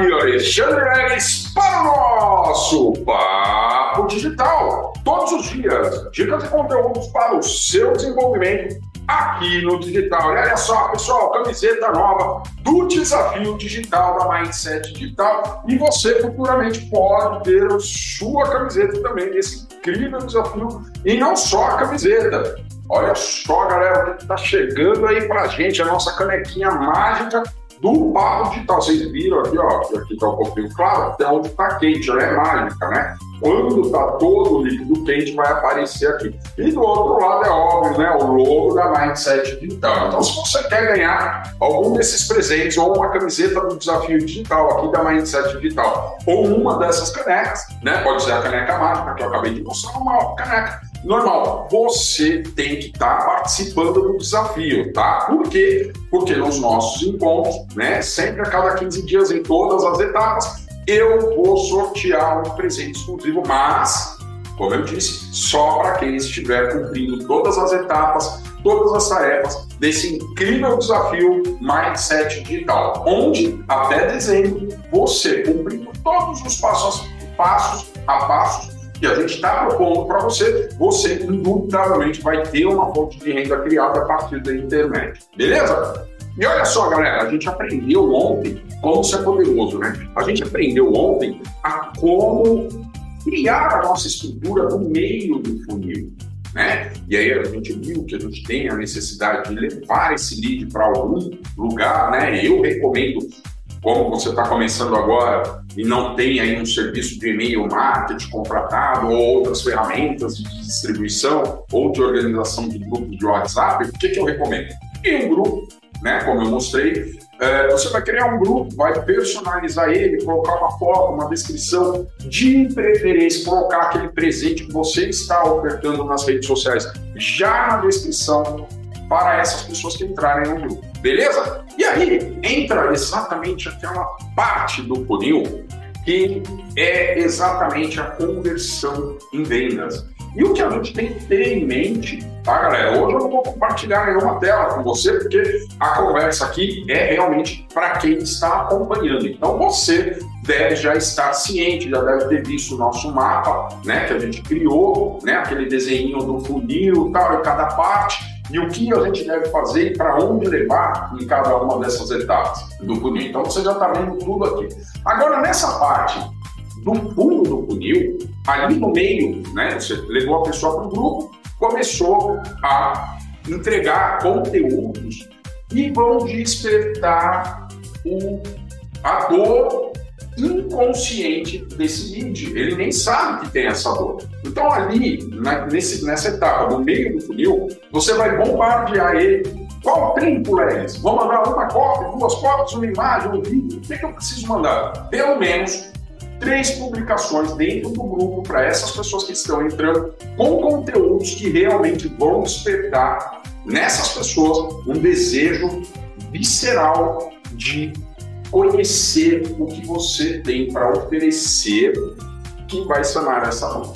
aqui Alexandre Leves para o nosso Papo Digital. Todos os dias, dicas e conteúdos para o seu desenvolvimento aqui no digital. E olha só, pessoal, camiseta nova do desafio digital da Mindset Digital. E você futuramente pode ter a sua camiseta também desse incrível desafio. E não só a camiseta. Olha só, galera, o que está chegando aí pra gente, a nossa canequinha mágica do papo digital. Vocês viram aqui, ó, aqui está um pouquinho claro, até onde está quente, já é mágica, né? Quando está todo o líquido quente, vai aparecer aqui. E do outro lado é óbvio, né? O logo da Mindset Digital. Então, se você quer ganhar algum desses presentes, ou uma camiseta do desafio digital aqui da Mindset Digital, ou uma dessas canecas, né? Pode ser a caneca mágica que eu acabei de mostrar, uma caneca normal. Você tem que estar tá participando do desafio, tá? Por quê? Porque nos nossos encontros, né, sempre a cada 15 dias, em todas as etapas, eu vou sortear um presente exclusivo, mas, como eu disse, só para quem estiver cumprindo todas as etapas, todas as tarefas desse incrível desafio Mindset Digital, onde até dezembro você cumprindo todos os passos, passos a passos que a gente está propondo para você, você indubitavelmente vai ter uma fonte de renda criada a partir da internet. Beleza? E olha só, galera, a gente aprendeu ontem como ser poderoso, né? A gente aprendeu ontem a como criar a nossa estrutura no meio do funil. Né? E aí a gente viu que a gente tem a necessidade de levar esse lead para algum lugar, né? Eu recomendo como você está começando agora e não tem aí um serviço de e-mail marketing contratado ou outras ferramentas de distribuição ou de organização de grupos de WhatsApp, o que, que eu recomendo? Em um grupo, né, como eu mostrei, é, você vai criar um grupo, vai personalizar ele, colocar uma foto, uma descrição, de preferência, colocar aquele presente que você está ofertando nas redes sociais já na descrição para essas pessoas que entrarem no grupo. Beleza? E aí entra exatamente aquela parte do funil que é exatamente a conversão em vendas. E o que a gente tem que ter em mente, tá, galera? Hoje eu não vou compartilhar nenhuma tela com você, porque a conversa aqui é realmente para quem está acompanhando. Então você deve já estar ciente, já deve ter visto o nosso mapa, né, que a gente criou, né, aquele desenho do funil, tal, em cada parte e o que a gente deve fazer e para onde levar em cada uma dessas etapas do funil. Então você já está vendo tudo aqui. Agora, nessa parte do fundo do funil, ali no meio, né, você levou a pessoa para o grupo, começou a entregar conteúdos que vão despertar o, a dor inconsciente desse lead. Ele nem sabe que tem essa dor. Então, ali, na, nesse, nessa etapa, no meio do funil, você vai bombardear ele. Qual tempo, Lelis? Vou mandar uma cópia, duas cópias, uma imagem, um vídeo. O que, é que eu preciso mandar? Pelo menos três publicações dentro do grupo para essas pessoas que estão entrando com conteúdos que realmente vão despertar nessas pessoas um desejo visceral de conhecer o que você tem para oferecer que vai sanar essa dor.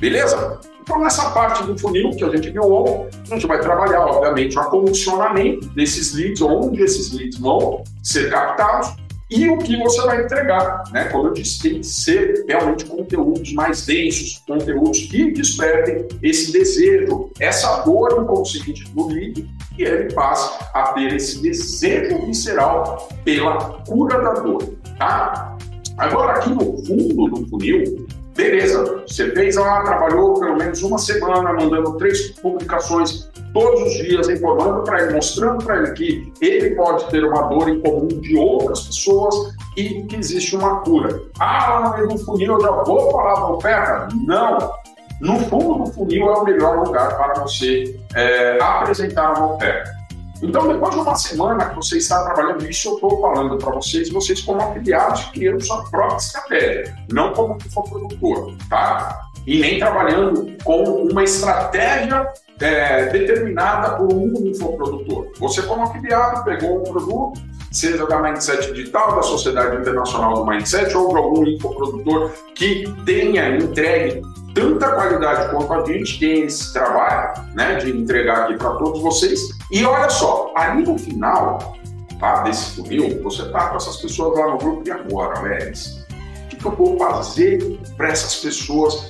Beleza? Então, nessa parte do funil que a gente viu ontem, a gente vai trabalhar, obviamente, o acondicionamento desses leads, onde esses leads vão ser captados e o que você vai entregar. Né? Como eu disse, tem que ser realmente conteúdos mais densos, conteúdos que despertem esse desejo, essa dor inconsciente do lead e ele passa a ter esse desejo visceral pela cura da dor. Tá? Agora, aqui no fundo do funil, beleza, você fez lá, trabalhou pelo menos uma semana, mandando três publicações todos os dias, informando para ele, mostrando para ele que ele pode ter uma dor em comum de outras pessoas e que existe uma cura. Ah, no funil eu já vou falar da oferta? Não! No fundo do funil é o melhor lugar para você é, apresentar uma oferta. Então, depois de uma semana que você está trabalhando isso, eu estou falando para vocês, vocês como afiliados criando sua própria estratégia, não como produtor, tá? E nem trabalhando com uma estratégia é, determinada por um infoprodutor. Você como afiliado pegou um produto, seja da Mindset Digital, da Sociedade Internacional do Mindset ou de algum infoprodutor que tenha entregue tanta qualidade quanto a gente tem esse trabalho, né, de entregar aqui para todos vocês. E olha só, ali no final, tá, desse funil, você está com essas pessoas lá no grupo e agora, Leris? O que, que eu vou fazer para essas pessoas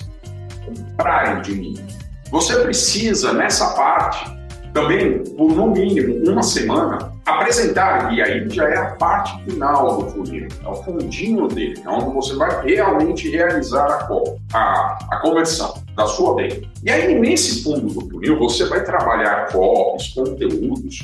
comprarem de mim? Você precisa, nessa parte, também, por no mínimo uma semana, apresentar, e aí já é a parte final do funil, é o fundinho dele, é onde você vai realmente realizar a, a, a conversão da sua venda. E aí, nesse fundo do funil, você vai trabalhar copies, conteúdos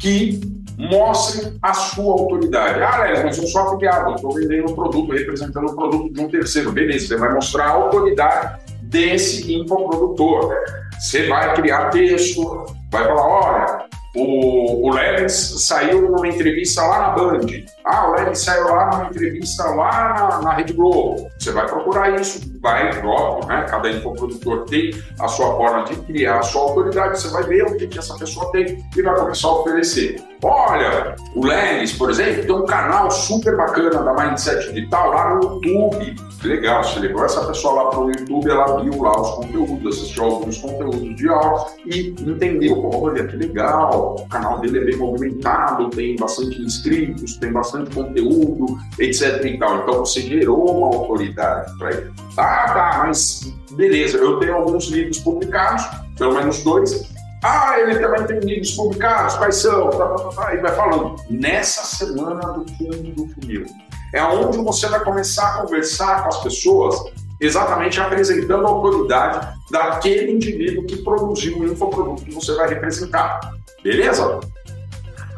que mostrem a sua autoridade. Ah, Léo, mas eu sou afiliado, eu estou vendendo um produto, representando um produto de um terceiro. Beleza, você vai mostrar a autoridade desse infoprodutor. Você vai criar texto, vai falar, olha, o, o Levins saiu numa entrevista lá na Band. Ah, o Levins saiu lá numa entrevista lá na, na Rede Globo. Você vai procurar isso, vai, óbvio, né? Cada infoprodutor tem a sua forma de criar a sua autoridade. Você vai ver o que, que essa pessoa tem e vai começar a oferecer. Olha, o Levins, por exemplo, tem um canal super bacana da Mindset Digital lá no YouTube. Legal, você levou essa pessoa lá para o YouTube, ela viu lá os conteúdos, assistiu alguns conteúdos de aula e entendeu, olha que legal, o canal dele é bem movimentado, tem bastante inscritos, tem bastante conteúdo, etc e tal. Então você gerou uma autoridade para ele. Ah, tá, mas beleza, eu tenho alguns livros publicados, pelo menos dois, ah, ele também tem livros publicados, quais são? Tá, tá, tá, e vai falando. Nessa semana do fundo do funil, é onde você vai começar a conversar com as pessoas, exatamente apresentando a autoridade daquele indivíduo que produziu o infoproduto que você vai representar. Beleza?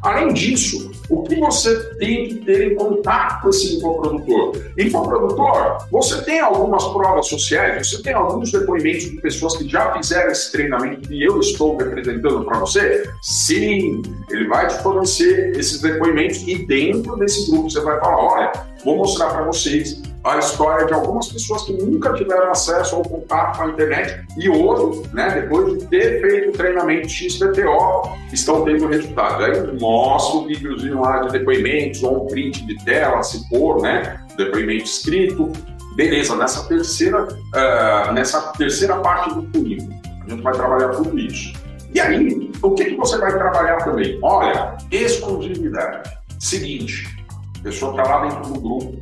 Além disso, o que você tem que ter em contato com esse infoprodutor? Infoprodutor, você tem algumas provas sociais, você tem alguns depoimentos de pessoas que já fizeram esse treinamento e eu estou representando para você? Sim, ele vai te fornecer esses depoimentos e dentro desse grupo você vai falar, olha, vou mostrar para vocês a história de algumas pessoas que nunca tiveram acesso ao contato com a internet e hoje, né, depois de ter feito o treinamento XPTO, estão tendo resultado. Aí mostra o videozinho lá de depoimentos ou um print de tela, se for, né, depoimento escrito. Beleza, nessa terceira, uh, nessa terceira parte do funil, a gente vai trabalhar tudo isso. E aí, o que, que você vai trabalhar também? Olha, exclusividade. Seguinte, a pessoa está lá dentro do grupo,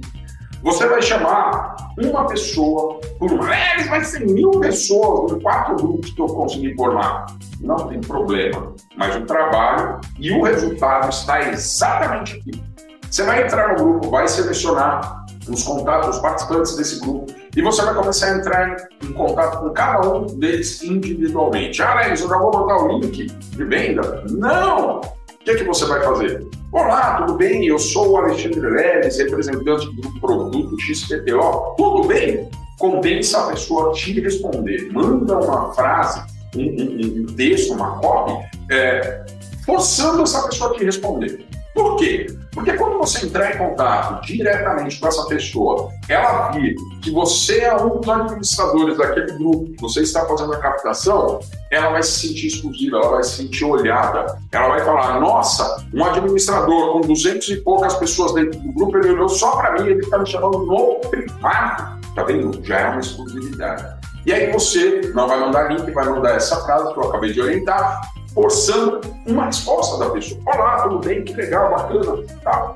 você vai chamar uma pessoa por um. É, vai ser mil pessoas em quatro grupos que eu consegui formar. Não tem problema. Mas o trabalho e o resultado está exatamente aqui. Você vai entrar no grupo, vai selecionar os contatos, os participantes desse grupo, e você vai começar a entrar em, contato com cada um deles individualmente. Ah, Alex, eu já vou botar o link de venda? Não! O que, é que você vai fazer? Olá, tudo bem? Eu sou o Alexandre Leves, representante do produto XPTO. Tudo bem? Convença a pessoa te responder. Manda uma frase, um, um, um texto, uma copy, é, forçando essa pessoa a te responder. Por quê? Porque quando você entrar em contato diretamente com essa pessoa, ela vir que você é um dos administradores daquele grupo, que você está fazendo a captação, ela vai se sentir exclusiva, ela vai se sentir olhada, ela vai falar: nossa, um administrador com duzentos e poucas pessoas dentro do grupo, ele olhou só para mim, ele está me chamando no privado. Tá vendo? Já é uma exclusividade. E aí você não vai mandar link, vai mandar essa frase que eu acabei de orientar, forçando uma resposta da pessoa. Olá, tudo bem? Que legal, bacana. Tá.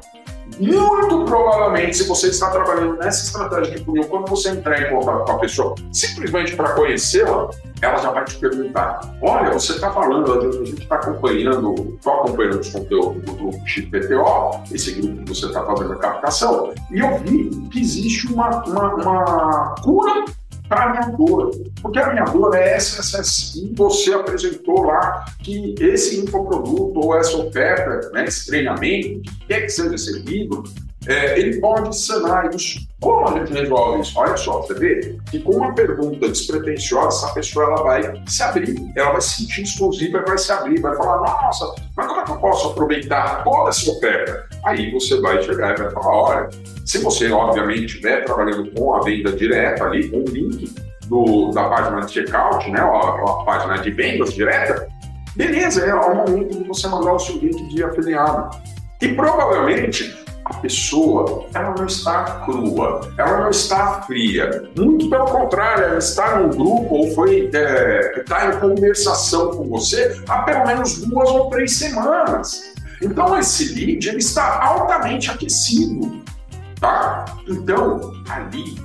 Muito provavelmente, se você está trabalhando nessa estratégia de funil, quando você entrar em contato com a pessoa, simplesmente para conhecê-la, ela já vai te perguntar: Olha, você está falando, a gente está acompanhando, estou acompanhando os conteúdos do grupo XPTO, esse grupo que você está fazendo a captação, e eu vi que existe uma, uma, uma cura para a minha dor. Porque a minha dor é essa, essa e você apresentou lá que esse infoproduto ou essa oferta, né, esse treinamento, que quer que seja servido, é, ele pode sanar isso. Como a gente resolve isso? Olha só, você vê que com uma pergunta despretensiosa, essa pessoa ela vai se abrir, ela vai se sentir exclusiva, vai se abrir, vai falar, nossa, mas como é que eu posso aproveitar toda essa oferta? Aí você vai chegar e vai falar, olha, se você, obviamente, estiver trabalhando com a venda direta ali, com o link do, da página de checkout, né, a página de vendas direta, beleza, é o momento de você mandar o seu link de afiliado. E provavelmente a pessoa ela não está crua, ela não está fria. Muito pelo contrário, ela está num grupo ou foi é, está em conversação com você há pelo menos duas ou três semanas. Então, esse lead ele está altamente aquecido, tá? Então, ali,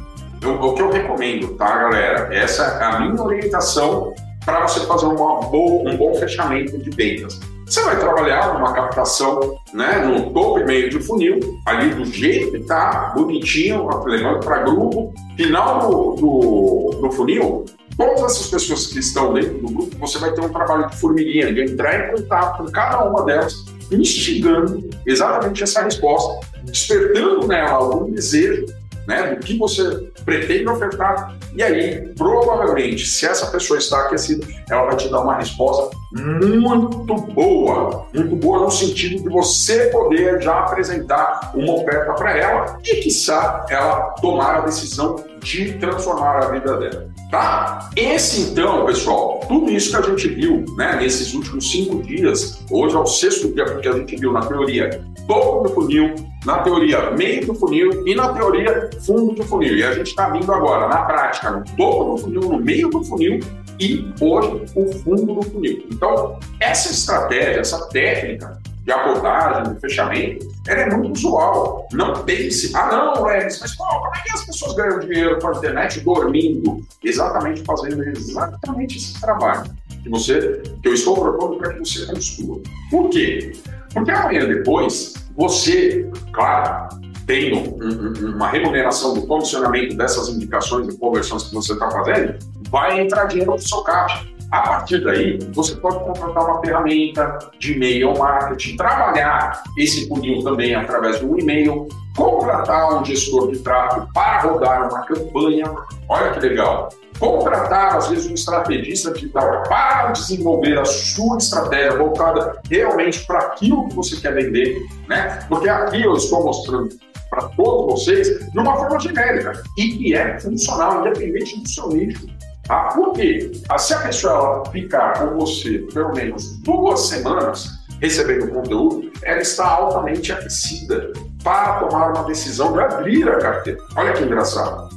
eu, o que eu recomendo, tá, galera? Essa é a minha orientação para você fazer uma boa, um bom fechamento de vendas. Você vai trabalhar numa captação né, no topo e meio de funil, ali do jeito que está, bonitinho, levando para grupo. Final do, do, do funil, todas essas pessoas que estão dentro do grupo, você vai ter um trabalho de formiguinha, de entrar em contato com cada uma delas, instigando exatamente essa resposta, despertando nela algum desejo né, do que você pretende ofertar. E aí, provavelmente, se essa pessoa está aquecida, ela vai te dar uma resposta muito boa. Muito boa no sentido de você poder já apresentar uma oferta para ela e, quiçá, ela tomar a decisão de transformar a vida dela. Tá? Esse então, pessoal, tudo isso que a gente viu né, nesses últimos cinco dias, hoje é o sexto dia, porque a gente viu na teoria topo do funil, na teoria meio do funil e na teoria fundo do funil. E a gente está vindo agora, na prática, no topo do funil, no meio do funil e hoje o fundo do funil. Então, essa estratégia, essa técnica de abordagem, de fechamento, ela é muito usual. Não pense, ah não, Lex, mas pô, como é que as pessoas ganham dinheiro com a internet dormindo? Exatamente fazendo exatamente esse trabalho que você, que eu estou propondo para que você construa. Por quê? Porque amanhã depois, você, claro, um, uma remuneração do condicionamento dessas indicações e conversões que você está fazendo, vai entrar dinheiro no seu caixa. A partir daí, você pode contratar uma ferramenta de e-mail marketing, trabalhar esse funil também através um e-mail, contratar um gestor de tráfego para rodar uma campanha. Olha que legal! contratar, às vezes, um estrategista digital para desenvolver a sua estratégia voltada realmente para aquilo que você quer vender, né? Porque aqui eu estou mostrando para todos vocês de uma forma genérica e que é funcional, independente do seu nicho. Tá? Por quê? Ah, se a pessoa ficar com você pelo menos duas semanas recebendo conteúdo, ela está altamente aquecida para tomar uma decisão de abrir a carteira. Olha que engraçado.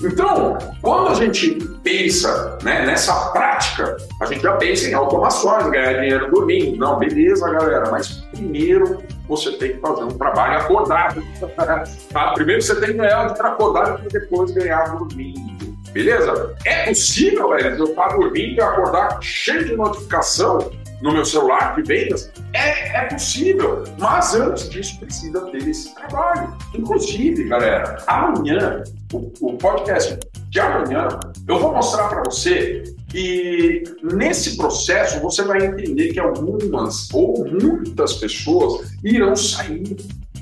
Então, quando a gente pensa né, nessa prática, a gente já pensa em automações, ganhar dinheiro dormindo. Não, beleza, galera, mas primeiro você tem que fazer um trabalho acordado. Tá? Primeiro você tem que ganhar para acordado e depois ganhar dormindo. Beleza? É possível, velho, eu estar dormindo e acordar cheio de notificação no meu celular de vendas? É, é possível, mas antes disso precisa ter esse trabalho. Inclusive, galera, amanhã, o, o podcast de amanhã, eu vou mostrar para você que nesse processo você vai entender que algumas ou muitas pessoas irão sair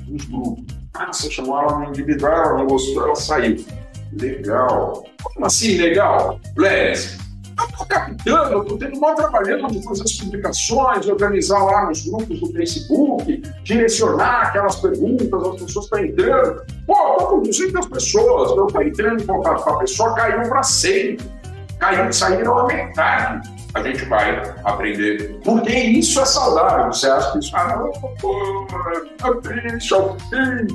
dos grupos. Ah, você chamou ela no individual, ela não gostou, ela saiu. Legal. Como assim legal? Leves, eu estou captando, eu estou tendo mal trabalhando de fazer as publicações, organizar lá nos grupos do Facebook, direcionar aquelas perguntas, as pessoas estão entrando. Pô, estou com 200 pessoas, eu estou entrando em contato com a pessoa, caiu para 100. Caiu, saíram a metade. A gente vai aprender. Porque isso é saudável. Você acha que isso, ah, não, pô, tá triste, ao fim,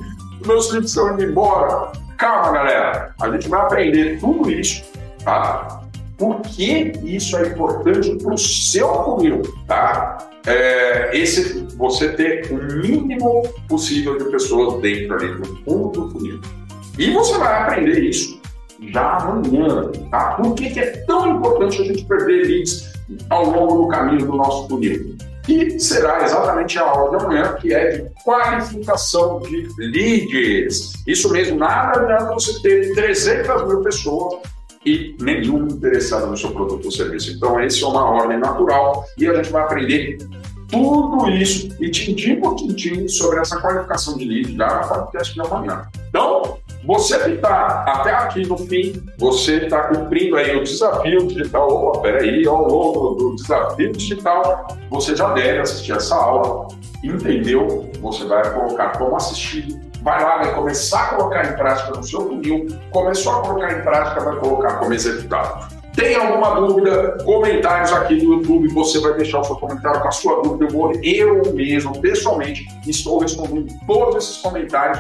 meus filhos estão indo embora. Calma, galera. A gente vai aprender tudo isso, tá? por que isso é importante para o seu funil, tá? É, esse, você ter o mínimo possível de pessoas dentro ali do fundo do funil. E você vai aprender isso já amanhã, tá? Por que, que é tão importante a gente perder leads ao longo do caminho do nosso funil? Que será exatamente a aula de amanhã, que é de qualificação de leads. Isso mesmo, nada adianta você ter 300 mil pessoas e nenhum interessado no seu produto ou serviço. Então, esse é uma ordem natural e a gente vai aprender tudo isso e tintim por tintim sobre essa qualificação de lead já no podcast de amanhã. Então, você está até aqui no fim, você está cumprindo aí o desafio digital. Opa, peraí, ao longo do desafio digital, você já deve assistir essa aula, entendeu? Você vai colocar como assistir vai lá, vai começar a colocar em prática no seu funil, começou a colocar em prática, vai colocar como executado. Tem alguma dúvida? Comentários aqui no YouTube, você vai deixar o seu comentário com a sua dúvida. Eu vou, eu mesmo, pessoalmente, estou respondendo todos esses comentários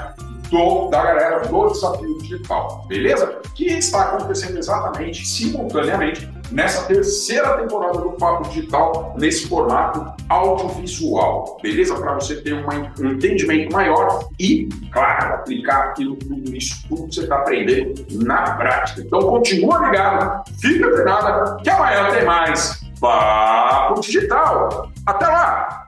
do, da galera do Desafio Digital, beleza? Que está acontecendo exatamente, simultaneamente, nessa terceira temporada do Papo Digital, nesse formato audiovisual, beleza? Para você ter uma, um entendimento maior e, claro, aplicar aquilo tudo isso, tudo que você está aprendendo na prática. Então, continua ligado, fica nada, que amanhã tem mais Papo Digital. Até lá!